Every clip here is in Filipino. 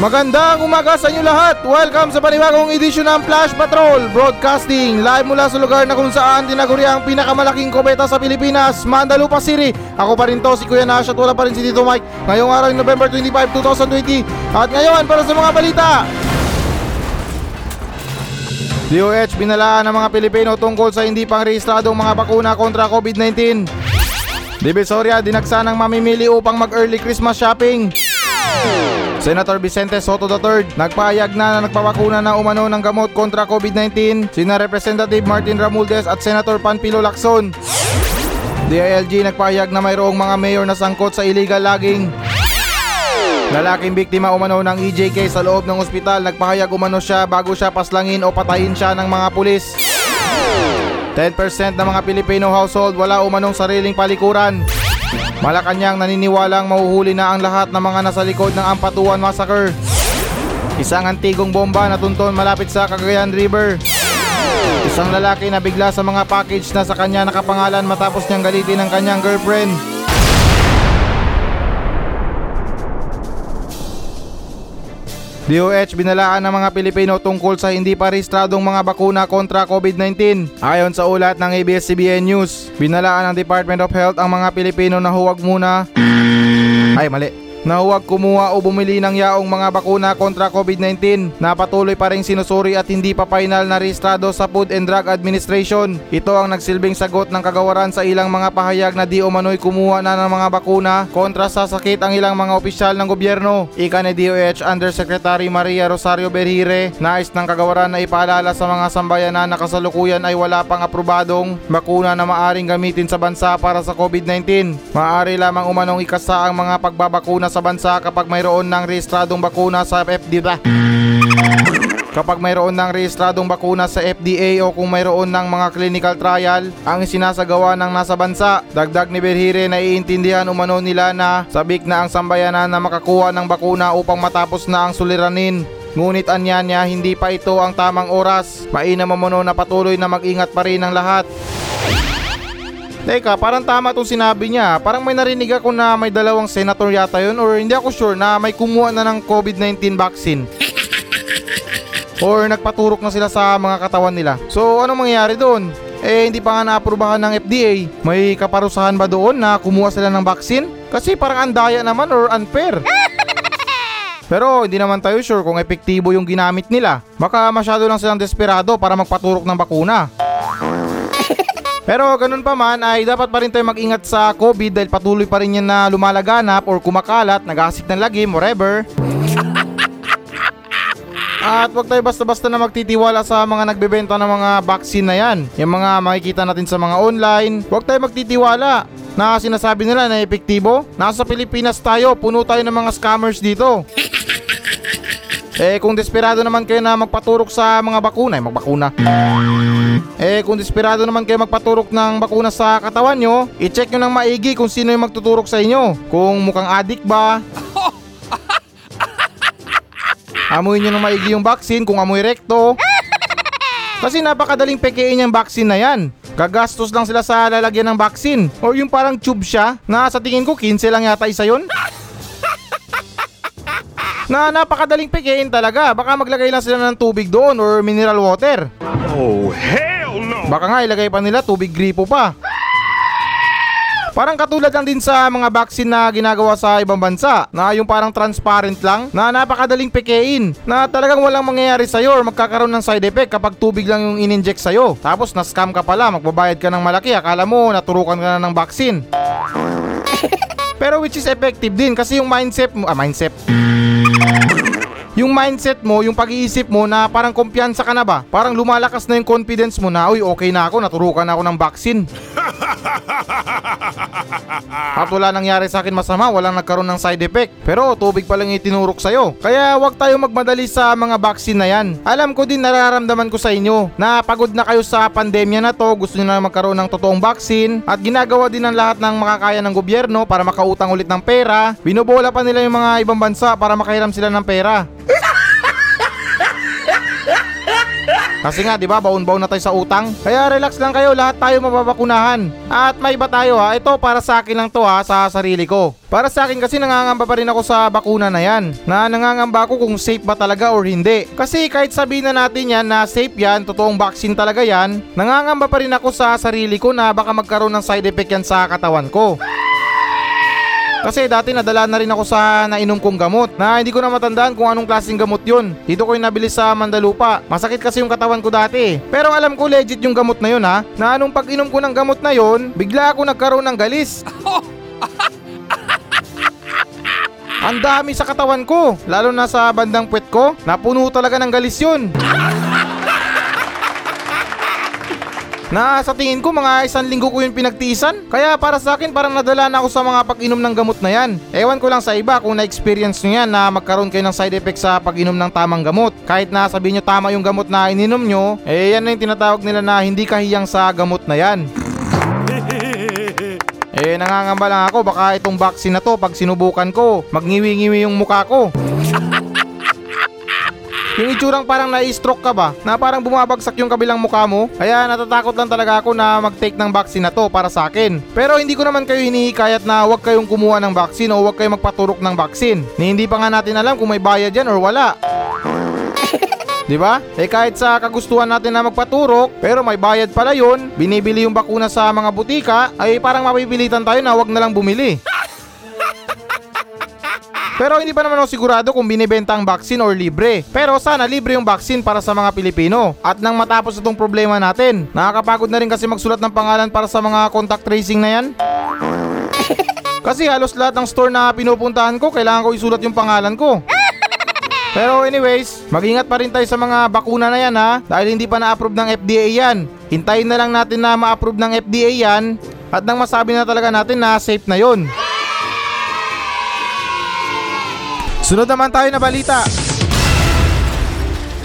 Magandang umaga sa inyo lahat! Welcome sa panibagong edisyon ng Flash Patrol Broadcasting live mula sa lugar na kung saan tinaguri ang pinakamalaking kubeta sa Pilipinas, Mandalupa City. Ako pa rin to, si Kuya Nash at wala pa rin si Tito Mike. Ngayong araw November 25, 2020. At ngayon para sa mga balita. DOH binalaan ng mga Pilipino tungkol sa hindi pang rehistradong mga bakuna kontra COVID-19. Divisoria dinagsa ng mamimili upang mag-early Christmas shopping. Senator Vicente Soto III nagpahayag na na nagpapakuna na umano ng gamot kontra COVID-19 sina Representative Martin Ramuldes at Senator Panpilo Lacson. DILG nagpahayag na mayroong mga mayor na sangkot sa illegal logging. Lalaking biktima umano ng EJK sa loob ng ospital nagpahayag umano siya bago siya paslangin o patayin siya ng mga pulis. 10% ng mga Filipino household wala umanong sariling palikuran. Malacanang naniniwalang mahuhuli na ang lahat ng mga nasa likod ng Ampatuan Massacre. Isang antigong bomba na tunton malapit sa Cagayan River. Isang lalaki na bigla sa mga package na sa kanya nakapangalan matapos niyang galitin ng kanyang girlfriend. DOH binalaan ng mga Pilipino tungkol sa hindi pa rehistradong mga bakuna kontra COVID-19. Ayon sa ulat ng ABS-CBN News, binalaan ng Department of Health ang mga Pilipino na huwag muna... Ay, mali na huwag kumuha o bumili ng yaong mga bakuna kontra COVID-19 na patuloy pa rin sinusuri at hindi pa final na rehistrado sa Food and Drug Administration. Ito ang nagsilbing sagot ng kagawaran sa ilang mga pahayag na di umano'y kumuha na ng mga bakuna kontra sa sakit ang ilang mga opisyal ng gobyerno. Ika ni DOH Undersecretary Maria Rosario Berhire, nais ng kagawaran na ipaalala sa mga sambayanan na kasalukuyan ay wala pang aprobadong bakuna na maaring gamitin sa bansa para sa COVID-19. Maaari lamang umanong ikasa ang mga pagbabakuna sa bansa kapag mayroon ng rehistradong bakuna sa FDA. Kapag mayroon ng rehistradong bakuna sa FDA o kung mayroon ng mga clinical trial ang sinasagawa ng nasa bansa. Dagdag ni Berhire na iintindihan umano nila na sabik na ang sambayanan na makakuha ng bakuna upang matapos na ang suliranin. Ngunit anya niya hindi pa ito ang tamang oras. Mainam mo na patuloy na mag-ingat pa rin ang lahat. Teka, parang tama itong sinabi niya. Parang may narinig ako na may dalawang senator yata yun or hindi ako sure na may kumuha na ng COVID-19 vaccine. or nagpaturok na sila sa mga katawan nila. So anong mangyayari doon? Eh hindi pa nga naaprubahan ng FDA. May kaparusahan ba doon na kumuha sila ng vaccine? Kasi parang andaya naman or unfair. Pero hindi naman tayo sure kung epektibo yung ginamit nila. Baka masyado lang silang desperado para magpaturok ng bakuna. Pero ganun pa man ay dapat pa rin tayo mag-ingat sa COVID dahil patuloy pa rin yan na lumalaganap or kumakalat, nagasik ng lagim, whatever. At wag tayo basta-basta na magtitiwala sa mga nagbebenta ng mga vaccine na yan. Yung mga makikita natin sa mga online. Wag tayo magtitiwala na sinasabi nila na epektibo. Nasa Pilipinas tayo, puno tayo ng mga scammers dito. Eh kung desperado naman kayo na magpaturok sa mga bakuna, eh magbakuna. Eh kung desperado naman kayo magpaturok ng bakuna sa katawan nyo, i-check nyo ng maigi kung sino yung magtuturok sa inyo. Kung mukhang adik ba, Amoy nyo ng maigi yung vaccine kung amoy rekto. Kasi napakadaling pekein yung vaccine na yan. Gagastos lang sila sa lalagyan ng vaccine. Or yung parang tube siya na sa tingin ko 15 lang yata isa yon. na napakadaling pekein talaga. Baka maglagay lang sila ng tubig doon or mineral water. Oh, no! Baka nga ilagay pa nila tubig gripo pa. Parang katulad lang din sa mga vaccine na ginagawa sa ibang bansa na yung parang transparent lang na napakadaling pekein na talagang walang mangyayari sa'yo or magkakaroon ng side effect kapag tubig lang yung in-inject sa'yo. Tapos na-scam ka pala, magbabayad ka ng malaki, akala mo naturukan ka na ng vaccine. Pero which is effective din kasi yung mindset mo, ah mindset, yung mindset mo, yung pag-iisip mo na parang kumpiyansa ka na ba? Parang lumalakas na yung confidence mo na, uy, okay na ako, naturukan na ako ng vaccine. At wala nangyari sa akin masama, walang nagkaroon ng side effect. Pero tubig pa lang itinurok sa'yo. Kaya wag tayo magmadali sa mga vaccine na yan. Alam ko din nararamdaman ko sa inyo na pagod na kayo sa pandemya na to, gusto nyo na magkaroon ng totoong vaccine at ginagawa din ng lahat ng makakaya ng gobyerno para makautang ulit ng pera. Binobola pa nila yung mga ibang bansa para makahiram sila ng pera. Kasi nga, di ba, baon-baon na tayo sa utang. Kaya relax lang kayo, lahat tayo mababakunahan. At may iba tayo ha, ito para sa akin lang to ha, sa sarili ko. Para sa akin kasi nangangamba pa rin ako sa bakuna na yan. Na nangangamba ako kung safe ba talaga or hindi. Kasi kahit sabihin na natin yan na safe yan, totoong vaccine talaga yan, nangangamba pa rin ako sa sarili ko na baka magkaroon ng side effect yan sa katawan ko. Kasi dati nadala na rin ako sa nainom kong gamot na hindi ko na matandaan kung anong klaseng gamot yun. Dito ko yung nabili sa Mandalupa. Masakit kasi yung katawan ko dati. Pero alam ko legit yung gamot na yun ha. Na anong pag-inom ko ng gamot na yun, bigla ako nagkaroon ng galis. Ang dami sa katawan ko, lalo na sa bandang puwet ko, napuno talaga ng galis yun. Na sa tingin ko mga isang linggo ko yung pinagtiisan. Kaya para sa akin parang nadala na ako sa mga pag-inom ng gamot na yan. Ewan ko lang sa iba kung na-experience nyo yan na magkaroon kayo ng side effect sa pag-inom ng tamang gamot. Kahit na sabihin nyo tama yung gamot na ininom nyo, eh yan na yung tinatawag nila na hindi kahiyang sa gamot na yan. Eh nangangamba lang ako baka itong vaccine na to pag sinubukan ko, magngiwi-ngiwi yung mukha ko. Yung itsurang parang na-stroke ka ba? Na parang bumabagsak yung kabilang mukha mo? Kaya natatakot lang talaga ako na mag-take ng vaccine na to para sa akin. Pero hindi ko naman kayo hinihikayat na huwag kayong kumuha ng vaccine o huwag kayong magpaturok ng vaccine. Ni hindi pa nga natin alam kung may bayad yan or wala. 'Di ba? Eh kahit sa kagustuhan natin na magpaturok, pero may bayad pala 'yon, binibili yung bakuna sa mga butika, ay parang mapipilitan tayo na wag na lang bumili. Pero hindi pa naman ako sigurado kung binibenta ang vaccine or libre. Pero sana libre yung vaccine para sa mga Pilipino. At nang matapos itong problema natin, nakakapagod na rin kasi magsulat ng pangalan para sa mga contact tracing na yan. Kasi halos lahat ng store na pinupuntahan ko, kailangan ko isulat yung pangalan ko. Pero anyways, mag-ingat pa rin tayo sa mga bakuna na yan ha dahil hindi pa na-approve ng FDA yan. Hintayin na lang natin na ma-approve ng FDA yan at nang masabi na talaga natin na safe na yon. Sunod naman tayo na balita.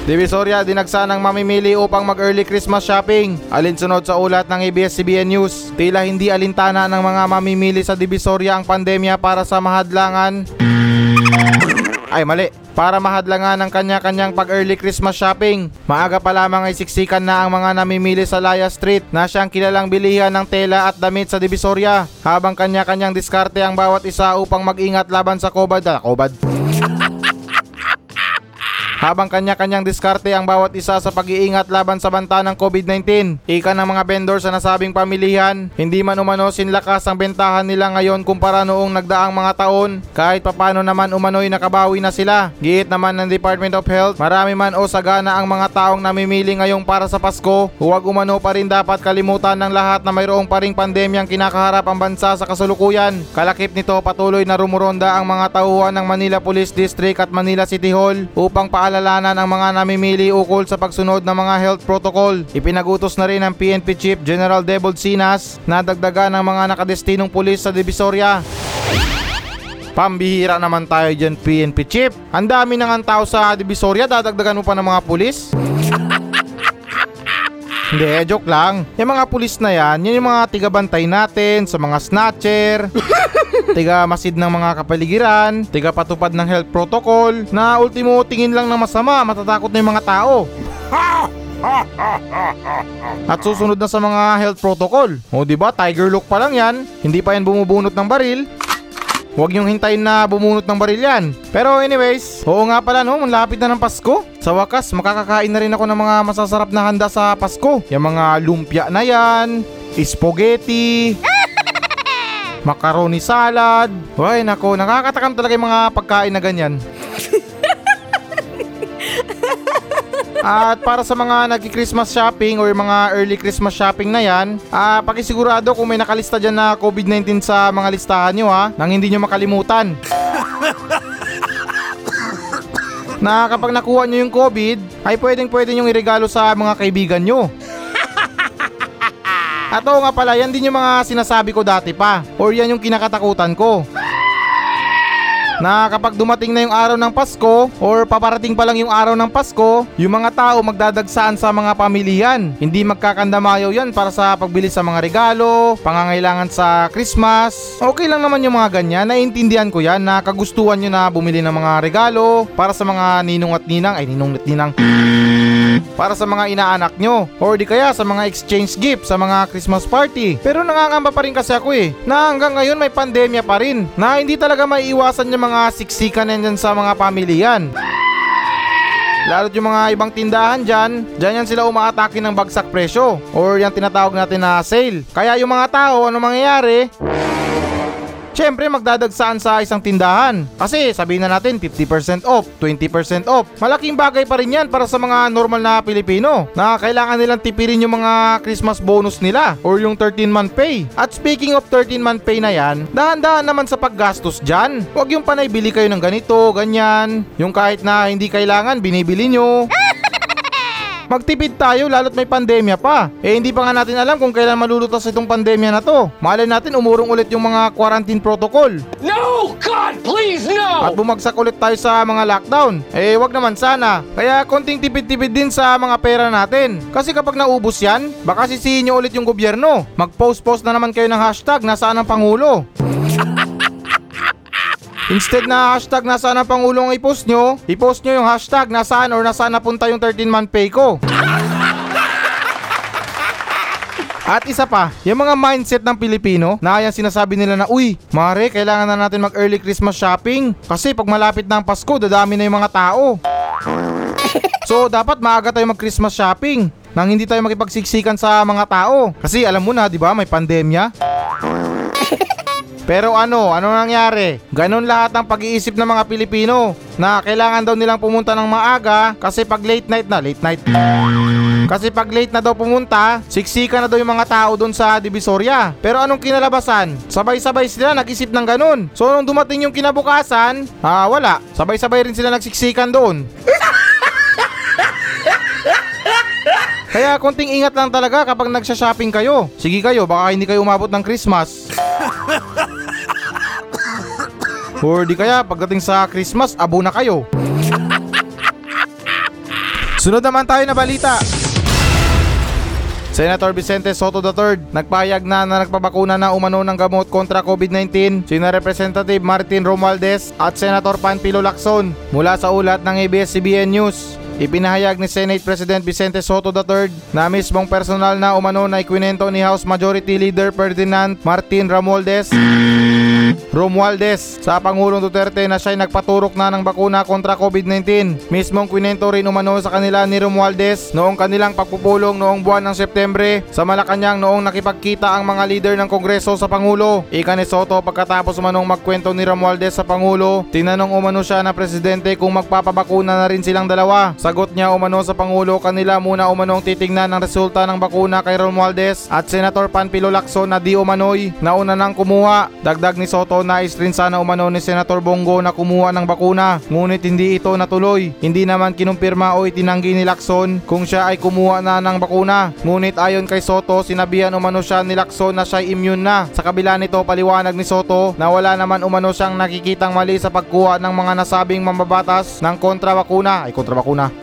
Divisoria dinagsa ng mamimili upang mag-early Christmas shopping. Alinsunod sa ulat ng ABS-CBN News, tila hindi alintana ng mga mamimili sa Divisoria ang pandemya para sa mahadlangan. Ay mali, para mahadlangan ang kanya-kanyang pag-early Christmas shopping. Maaga pa lamang ay siksikan na ang mga namimili sa Laya Street na siyang kilalang bilihan ng tela at damit sa Divisoria habang kanya-kanyang diskarte ang bawat isa upang mag-ingat laban sa COVID. Ah, COVID. Habang kanya-kanyang diskarte ang bawat isa sa pag-iingat laban sa banta ng COVID-19. Ika ng mga vendor sa nasabing pamilihan, hindi man umano sinlakas ang bentahan nila ngayon kumpara noong nagdaang mga taon. Kahit papano naman umano'y nakabawi na sila. Giit naman ng Department of Health, marami man o sagana ang mga taong namimili ngayong para sa Pasko. Huwag umano pa rin dapat kalimutan ng lahat na mayroong pa ring pandemyang kinakaharap ang bansa sa kasalukuyan. Kalakip nito patuloy na rumuronda ang mga tauhan ng Manila Police District at Manila City Hall upang paalalanan ang mga namimili ukol sa pagsunod ng mga health protocol. Ipinagutos na rin ng PNP Chief General Debold Sinas na dagdagan ng mga nakadestinong pulis sa Divisoria. Pambihira naman tayo dyan PNP Chief. Ang dami ang tao sa Divisoria, dadagdagan mo pa ng mga pulis? Hindi, joke lang. Yung mga pulis na yan, yan yung mga tigabantay natin sa mga snatcher, tiga masid ng mga kapaligiran, tiga patupad ng health protocol, na ultimo tingin lang ng masama, matatakot na yung mga tao. At susunod na sa mga health protocol. O di ba, tiger look pa lang yan, hindi pa yan bumubunot ng baril. Huwag niyong hintayin na bumunot ng baril yan. Pero anyways, oo nga pala no, malapit na ng Pasko. Sa wakas, makakakain na rin ako ng mga masasarap na handa sa Pasko. Yung mga lumpia na yan, spaghetti, macaroni salad. Ay nako, nakakatakam talaga yung mga pagkain na ganyan. At para sa mga nagki-Christmas shopping or mga early Christmas shopping na yan, ah, pakisigurado kung may nakalista dyan na COVID-19 sa mga listahan nyo ha, nang hindi nyo makalimutan. na kapag nakuha nyo yung COVID, ay pwedeng pwede nyong iregalo sa mga kaibigan nyo. At oo nga pala, yan din yung mga sinasabi ko dati pa. Or yan yung kinakatakutan ko. Na kapag dumating na yung araw ng Pasko or paparating pa lang yung araw ng Pasko, yung mga tao magdadagsaan sa mga pamilihan. Hindi magkakandamayaw yan para sa pagbili sa mga regalo, pangangailangan sa Christmas. Okay lang naman yung mga ganyan, naiintindihan ko yan na kagustuhan nyo na bumili ng mga regalo para sa mga ninong at ninang, ay ninong at ninang. Para sa mga inaanak nyo or di kaya sa mga exchange gift sa mga Christmas party. Pero nangangamba pa rin kasi ako eh na hanggang ngayon may pandemya pa rin na hindi talaga maiiwasan yung mga siksikan yan dyan sa mga pamilyan. Lalo't yung mga ibang tindahan dyan, dyan yan sila umaatake ng bagsak presyo or yung tinatawag natin na sale. Kaya yung mga tao, ano mangyayari? Siyempre magdadagsaan sa isang tindahan. Kasi sabihin na natin 50% off, 20% off. Malaking bagay pa rin yan para sa mga normal na Pilipino na kailangan nilang tipirin yung mga Christmas bonus nila or yung 13 month pay. At speaking of 13 month pay na yan, dahan-dahan naman sa paggastos dyan. Huwag yung panay bili kayo ng ganito, ganyan. Yung kahit na hindi kailangan, binibili nyo. Magtipid tayo lalo't may pandemya pa. Eh hindi pa nga natin alam kung kailan malulutas itong pandemya na to. Malay natin umurong ulit yung mga quarantine protocol. No! God, please, At no! bumagsak ulit tayo sa mga lockdown. Eh wag naman sana. Kaya konting tipid-tipid din sa mga pera natin. Kasi kapag naubos yan, baka sisihin nyo ulit yung gobyerno. Mag-post-post na naman kayo ng hashtag nasaan ang Pangulo. Instead na hashtag nasaan ang Pangulo ang i-post nyo, i-post nyo yung hashtag nasaan or nasaan napunta yung 13 month pay ko. At isa pa, yung mga mindset ng Pilipino na yan sinasabi nila na Uy, mare, kailangan na natin mag early Christmas shopping. Kasi pag malapit na ang Pasko, dadami na yung mga tao. So dapat maaga tayo mag Christmas shopping nang hindi tayo makipagsiksikan sa mga tao. Kasi alam mo na, di ba, may pandemya pero ano, ano nangyari? Ganon lahat ang pag-iisip ng mga Pilipino na kailangan daw nilang pumunta ng maaga kasi pag late night na, late night. Kasi pag late na daw pumunta, siksika na daw yung mga tao doon sa Divisoria. Pero anong kinalabasan? Sabay-sabay sila nag-isip ng ganun. So nung dumating yung kinabukasan, ah wala. Sabay-sabay rin sila nagsiksikan doon. Kaya konting ingat lang talaga kapag nagsha-shopping kayo. Sige kayo, baka hindi kayo umabot ng Christmas. Or di kaya pagdating sa Christmas, abo na kayo. Sunod naman tayo na balita. Senator Vicente Soto III nagpahayag na na nagpabakuna na umano ng gamot kontra COVID-19 sina Representative Martin Romualdez at Senator Panpilo Lacson mula sa ulat ng ABS-CBN News. Ipinahayag ni Senate President Vicente Soto III na mismong personal na umano na ikwinento ni House Majority Leader Ferdinand Martin Romualdez Romualdez sa Pangulong Duterte na siya'y nagpaturok na ng bakuna kontra COVID-19. Mismong kwinento rin umano sa kanila ni Romualdez noong kanilang pagpupulong noong buwan ng Setyembre sa Malacanang noong nakipagkita ang mga leader ng Kongreso sa Pangulo. Ika ni Soto pagkatapos umanong magkwento ni Romualdez sa Pangulo, tinanong umano siya na presidente kung magpapabakuna na rin silang dalawa. Sagot niya umano sa Pangulo kanila muna umanong titingnan ang resulta ng bakuna kay Romualdez at Senator Panpilo Lacson na di umano'y nauna nang kumuha. Dagdag ni Soto nais rin sana umano ni Senator Bongo na kumuha ng bakuna ngunit hindi ito natuloy. Hindi naman kinumpirma o itinanggi ni Lacson kung siya ay kumuha na ng bakuna. Ngunit ayon kay Soto sinabihan umano siya ni Lacson na siya immune na. Sa kabila nito paliwanag ni Soto na wala naman umano siyang nakikitang mali sa pagkuha ng mga nasabing mambabatas ng kontra bakuna ay kontra bakuna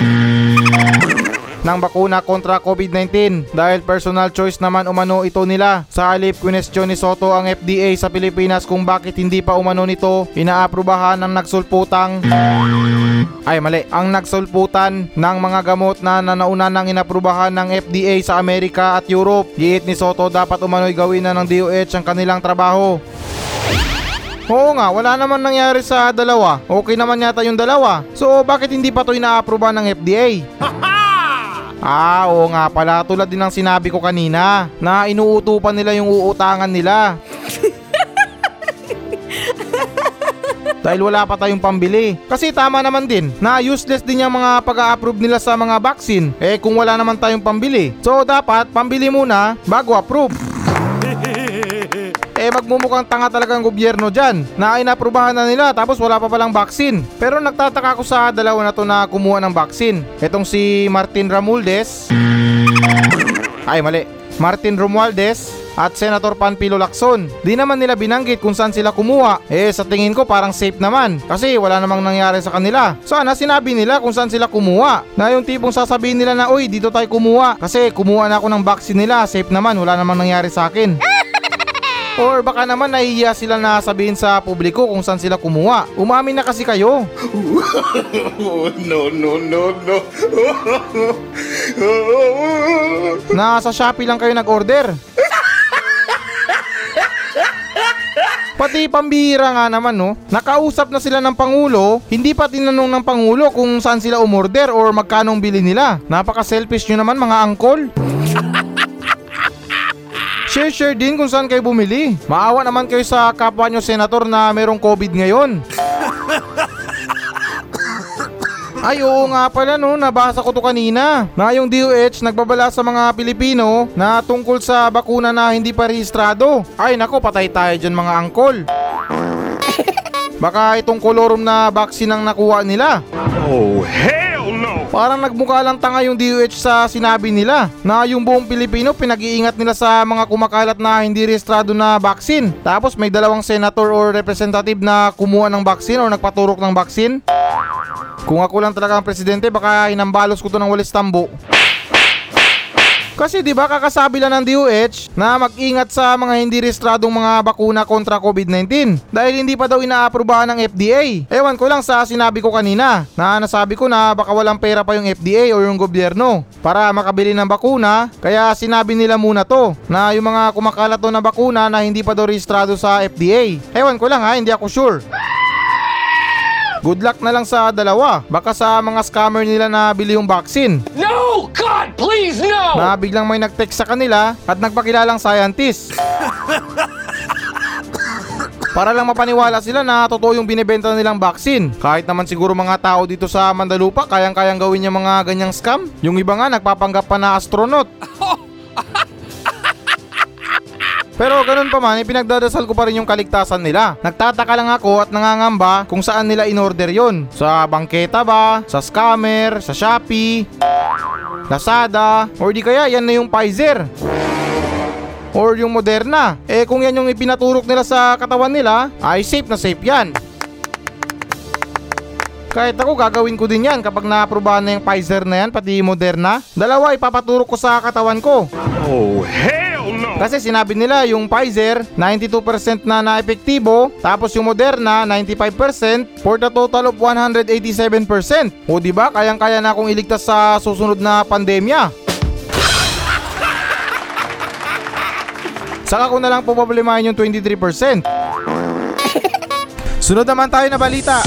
ng bakuna kontra COVID-19 dahil personal choice naman umano ito nila. Sa halip kwestiyon ni Soto ang FDA sa Pilipinas kung bakit hindi pa umano nito inaaprubahan ng nagsulputang ay mali, ang nagsulputan ng mga gamot na nanauna nang inaprubahan ng FDA sa Amerika at Europe. Giit ni Soto dapat umano'y gawin na ng DOH ang kanilang trabaho. Oo nga, wala naman nangyari sa dalawa. Okay naman yata yung dalawa. So bakit hindi pa to inaaproba ng FDA? Ah, oo nga pala tulad din ng sinabi ko kanina na inuutupan nila yung uutangan nila. Dahil wala pa tayong pambili. Kasi tama naman din na useless din yung mga pag-a-approve nila sa mga vaccine. Eh kung wala naman tayong pambili. So dapat pambili muna bago approve. Magmumukhang tanga talaga ang gobyerno dyan na inaprubahan na nila tapos wala pa palang vaccine. Pero nagtataka ako sa dalawa na to na kumuha ng vaccine. Etong si Martin Ramuldes. Ay mali. Martin Romualdez at Senator Panpilo Lacson. Di naman nila binanggit kung saan sila kumuha. Eh sa tingin ko parang safe naman kasi wala namang nangyari sa kanila. Sana sinabi nila kung saan sila kumuha. Na yung tipong sasabihin nila na uy dito tayo kumuha kasi kumuha na ako ng vaccine nila safe naman wala namang nangyari sa akin. Or baka naman nahihiya sila na sabihin sa publiko kung saan sila kumuha. Umamin na kasi kayo. no, no, no, no. na sa Shopee lang kayo nag-order. Pati pambihira nga naman no, nakausap na sila ng Pangulo, hindi pa tinanong ng Pangulo kung saan sila umorder or magkano ang bili nila. Napaka-selfish nyo naman mga angkol. Share-share din kung saan kayo bumili. Maawa naman kayo sa kapwa nyo senator na merong COVID ngayon. Ay oo nga pala no, nabasa ko to kanina. Na yung DOH nagbabala sa mga Pilipino na tungkol sa bakuna na hindi pa rehistrado. Ay nako, patay tayo dyan mga angkol. Baka itong kolorum na vaccine ang nakuha nila. Oh, no. Parang nagmukha lang tanga yung DOH sa sinabi nila na yung buong Pilipino pinag-iingat nila sa mga kumakalat na hindi rehistrado na vaccine. Tapos may dalawang senator or representative na kumuha ng vaccine or nagpaturok ng vaccine. Kung ako lang talaga ang presidente, baka hinambalos ko to ng walis tambo. Kasi 'di ba kakasabi lang ng DOH na mag-ingat sa mga hindi rehistradong mga bakuna kontra COVID-19 dahil hindi pa daw inaaprubahan ng FDA. Ewan ko lang sa sinabi ko kanina na nasabi ko na baka walang pera pa yung FDA o yung gobyerno para makabili ng bakuna kaya sinabi nila muna to na yung mga kumakalat to na bakuna na hindi pa daw rehistrado sa FDA. Ewan ko lang ha, hindi ako sure. Good luck na lang sa dalawa. Baka sa mga scammer nila na bili yung vaccine No! God, please, no! na biglang may nag-text sa kanila at nagpakilalang scientist. Para lang mapaniwala sila na totoo yung binibenta nilang vaccine. Kahit naman siguro mga tao dito sa Mandalupa kayang-kayang gawin yung mga ganyang scam. Yung iba nga nagpapanggap pa na astronaut. Pero ganun pa man, ipinagdadasal ko pa rin yung kaligtasan nila. Nagtataka lang ako at nangangamba kung saan nila in-order yon. Sa bangketa ba? Sa scammer? Sa Shopee? Lazada? Or di kaya yan na yung Pfizer? Or yung Moderna? Eh kung yan yung ipinaturok nila sa katawan nila, ay safe na safe yan. Kahit ako gagawin ko din yan kapag na-aprobahan na yung Pfizer na yan, pati Moderna. Dalawa ipapaturok ko sa katawan ko. Oh, hell. Kasi sinabi nila yung Pfizer 92% na na-epektibo tapos yung Moderna 95% for the total of 187%. O di ba kayang-kaya na akong iligtas sa susunod na pandemya. Saka ko na lang po problemahin yung 23%. Sunod naman tayo na balita.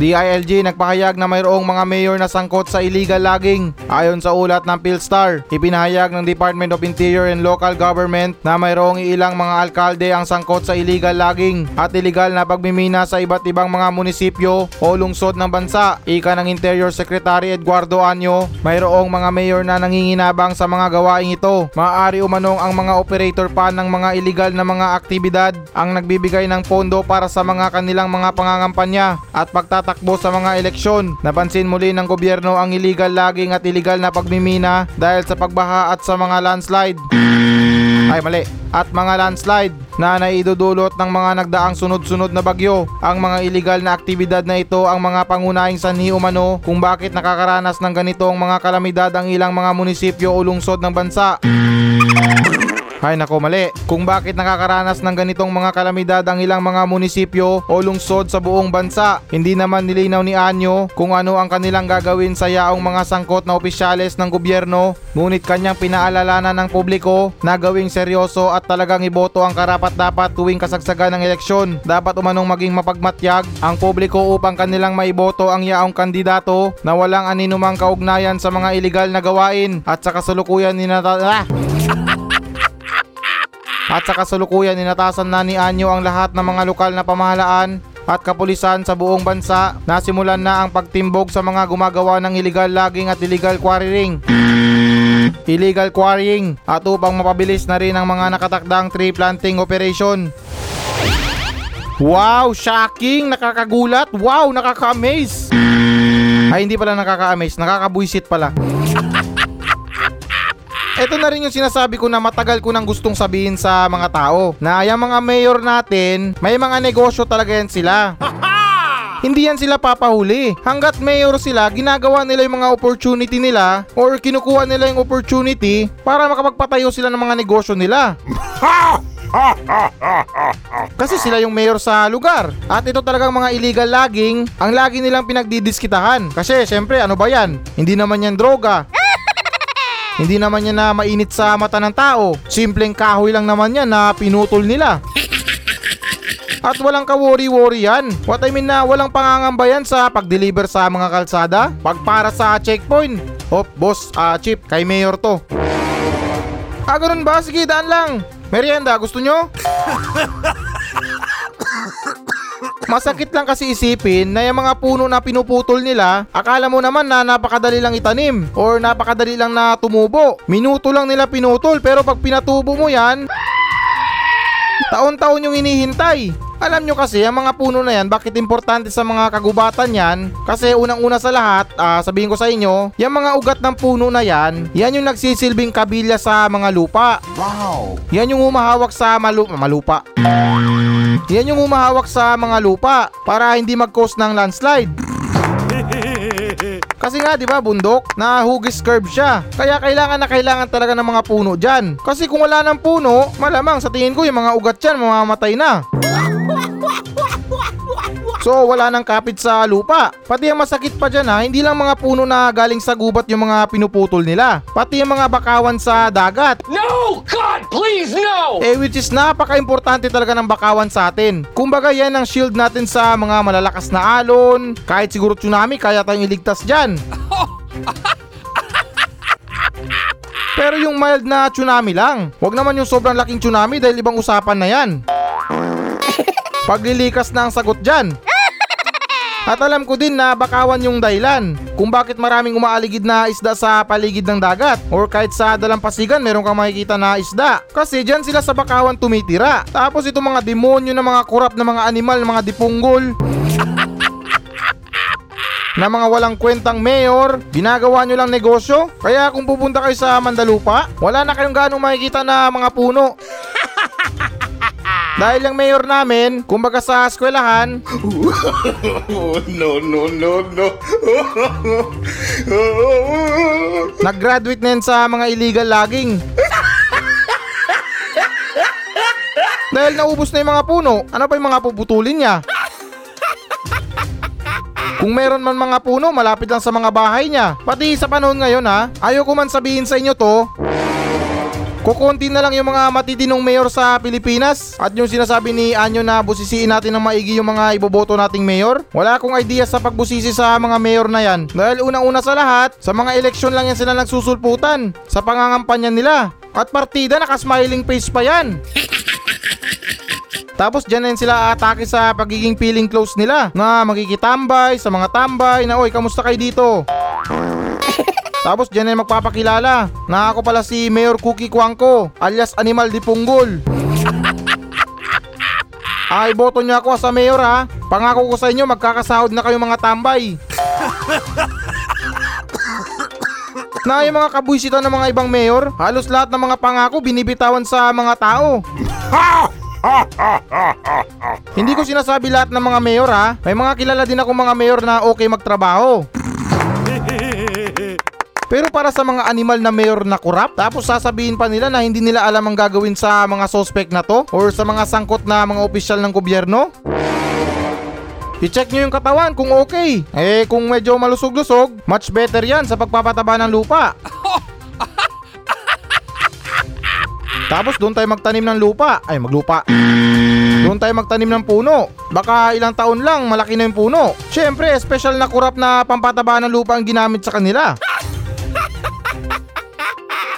DILG nagpahayag na mayroong mga mayor na sangkot sa illegal logging. Ayon sa ulat ng Philstar, ipinahayag ng Department of Interior and Local Government na mayroong ilang mga alkalde ang sangkot sa illegal logging at illegal na pagmimina sa iba't ibang mga munisipyo o lungsod ng bansa. Ika ng Interior Secretary Eduardo Anyo, mayroong mga mayor na nanginginabang sa mga gawaing ito. Maaari umanong ang mga operator pa ng mga illegal na mga aktibidad ang nagbibigay ng pondo para sa mga kanilang mga pangangampanya at pagtatakbo sa mga eleksyon. Napansin muli ng gobyerno ang illegal logging at illegal na pagmimina dahil sa pagbaha at sa mga landslide. Ay mali. At mga landslide na naidudulot ng mga nagdaang sunod-sunod na bagyo. Ang mga illegal na aktibidad na ito ang mga pangunahing sanhi umano kung bakit nakakaranas ng ganitong mga kalamidad ang ilang mga munisipyo o lungsod ng bansa. Ay nako mali. Kung bakit nakakaranas ng ganitong mga kalamidad ang ilang mga munisipyo o lungsod sa buong bansa. Hindi naman nilinaw ni Anyo kung ano ang kanilang gagawin sa yaong mga sangkot na opisyales ng gobyerno. Ngunit kanyang pinaalalanan ng publiko na gawing seryoso at talagang iboto ang karapat dapat tuwing kasagsagan ng eleksyon. Dapat umanong maging mapagmatyag ang publiko upang kanilang maiboto ang yaong kandidato na walang aninumang kaugnayan sa mga iligal na gawain at sa kasalukuyan ni Nata- ah! At sa kasalukuyan inatasan na ni Anyo ang lahat ng mga lokal na pamahalaan at kapulisan sa buong bansa na simulan na ang pagtimbog sa mga gumagawa ng illegal logging at illegal quarrying. Illegal quarrying at upang mapabilis na rin ang mga nakatakdang tree planting operation. Wow, shocking! Nakakagulat! Wow, nakaka-amaze! Ay, hindi pala nakaka-amaze, nakakabuisit pala. Ito na rin yung sinasabi ko na matagal ko nang gustong sabihin sa mga tao na yung mga mayor natin, may mga negosyo talaga yan sila. hindi yan sila papahuli. Hanggat mayor sila, ginagawa nila yung mga opportunity nila or kinukuha nila yung opportunity para makapagpatayo sila ng mga negosyo nila. Kasi sila yung mayor sa lugar. At ito talagang mga illegal logging ang lagi nilang pinagdidiskitahan. Kasi syempre ano ba yan? Hindi naman yan droga. Hindi naman yan na mainit sa mata ng tao. Simpleng kahoy lang naman yan na pinutol nila. At walang ka-worry-worry yan. What I mean na walang pangangamba yan sa pag-deliver sa mga kalsada, pagpara sa checkpoint. Oh, boss, ah, chip, kay mayor to. Ah, ganun ba? Sige, daan lang. Merienda, gusto nyo? Masakit lang kasi isipin na yung mga puno na pinuputol nila, akala mo naman na napakadali lang itanim or napakadali lang na tumubo. Minuto lang nila pinutol pero pag pinatubo mo yan, taon-taon yung hinihintay. Alam nyo kasi, ang mga puno na yan, bakit importante sa mga kagubatan yan? Kasi unang-una sa lahat, ah, sabihin ko sa inyo, yung mga ugat ng puno na yan, yan yung nagsisilbing kabilya sa mga lupa. Wow. Yan yung humahawak sa malu- malupa. Yan yung humahawak sa mga lupa para hindi mag-cause ng landslide. Kasi nga 'di ba bundok, na hugis curve siya. Kaya kailangan na kailangan talaga ng mga puno diyan. Kasi kung wala ng puno, malamang sa tingin ko yung mga ugat diyan mamamatay na. So wala nang kapit sa lupa. Pati ang masakit pa dyan ha, hindi lang mga puno na galing sa gubat yung mga pinuputol nila. Pati yung mga bakawan sa dagat. No! God, please, no! Eh which is napaka-importante talaga ng bakawan sa atin. Kumbaga yan ang shield natin sa mga malalakas na alon, kahit siguro tsunami kaya tayong iligtas dyan. Pero yung mild na tsunami lang. Huwag naman yung sobrang laking tsunami dahil ibang usapan na yan. Paglilikas na ang sagot dyan. At alam ko din na bakawan yung dahilan kung bakit maraming umaaligid na isda sa paligid ng dagat or kahit sa dalampasigan meron kang makikita na isda. Kasi dyan sila sa bakawan tumitira. Tapos itong mga demonyo na mga kurap na mga animal, mga dipunggol, na mga walang kwentang mayor, ginagawa nyo lang negosyo. Kaya kung pupunta kayo sa Mandalupa, wala na kayong ganong makikita na mga puno. Dahil yung mayor namin, kumbaga sa eskwelahan, Oh, no, no, no, no. nag-graduate na yan sa mga illegal logging. Dahil naubos na yung mga puno, ano pa yung mga puputulin niya? Kung meron man mga puno, malapit lang sa mga bahay niya. Pati sa panahon ngayon ha, ayaw ko man sabihin sa inyo to, Kukunti na lang yung mga matitinong mayor sa Pilipinas at yung sinasabi ni Anyo na busisiin natin ng maigi yung mga iboboto nating mayor. Wala akong idea sa pagbusisi sa mga mayor na yan. Dahil unang-una sa lahat, sa mga eleksyon lang yan sila nagsusulputan sa pangangampanya nila. At partida naka-smiling face pa yan. Tapos dyan yun sila atake sa pagiging feeling close nila na magkikitambay sa mga tambay na oy kamusta kayo dito? Tapos dyan ay magpapakilala na ako pala si Mayor Cookie Kwangko alias Animal Dipunggol. Ay, boto niyo ako sa mayor ha. Pangako ko sa inyo magkakasahod na kayo mga tambay. na yung mga kabwisita ng mga ibang mayor, halos lahat ng mga pangako binibitawan sa mga tao. Hindi ko sinasabi lahat ng mga mayor ha. May mga kilala din ako mga mayor na okay magtrabaho. Pero para sa mga animal na mayor na kurap, tapos sasabihin pa nila na hindi nila alam ang gagawin sa mga suspect na to or sa mga sangkot na mga opisyal ng gobyerno? I-check nyo yung katawan kung okay. Eh kung medyo malusog-lusog, much better yan sa pagpapataba ng lupa. Tapos doon tayo magtanim ng lupa. Ay, maglupa. Doon tayo magtanim ng puno. Baka ilang taon lang, malaki na yung puno. Siyempre, special na kurap na pampataba ng lupa ang ginamit sa kanila.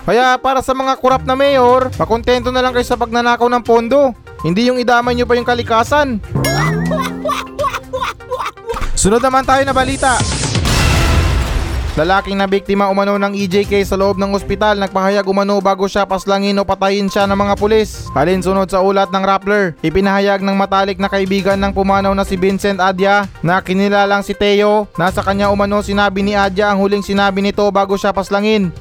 Kaya para sa mga kurap na mayor, makontento na lang kayo sa pagnanakaw ng pondo. Hindi yung idamay nyo pa yung kalikasan. Sunod naman tayo na balita. Lalaking na biktima umano ng EJK sa loob ng ospital nagpahayag umano bago siya paslangin o patayin siya ng mga pulis. Alinsunod sa ulat ng Rappler, ipinahayag ng matalik na kaibigan ng pumanaw na si Vincent Adya na kinilalang si Teo na sa kanya umano sinabi ni Adya ang huling sinabi nito bago siya paslangin.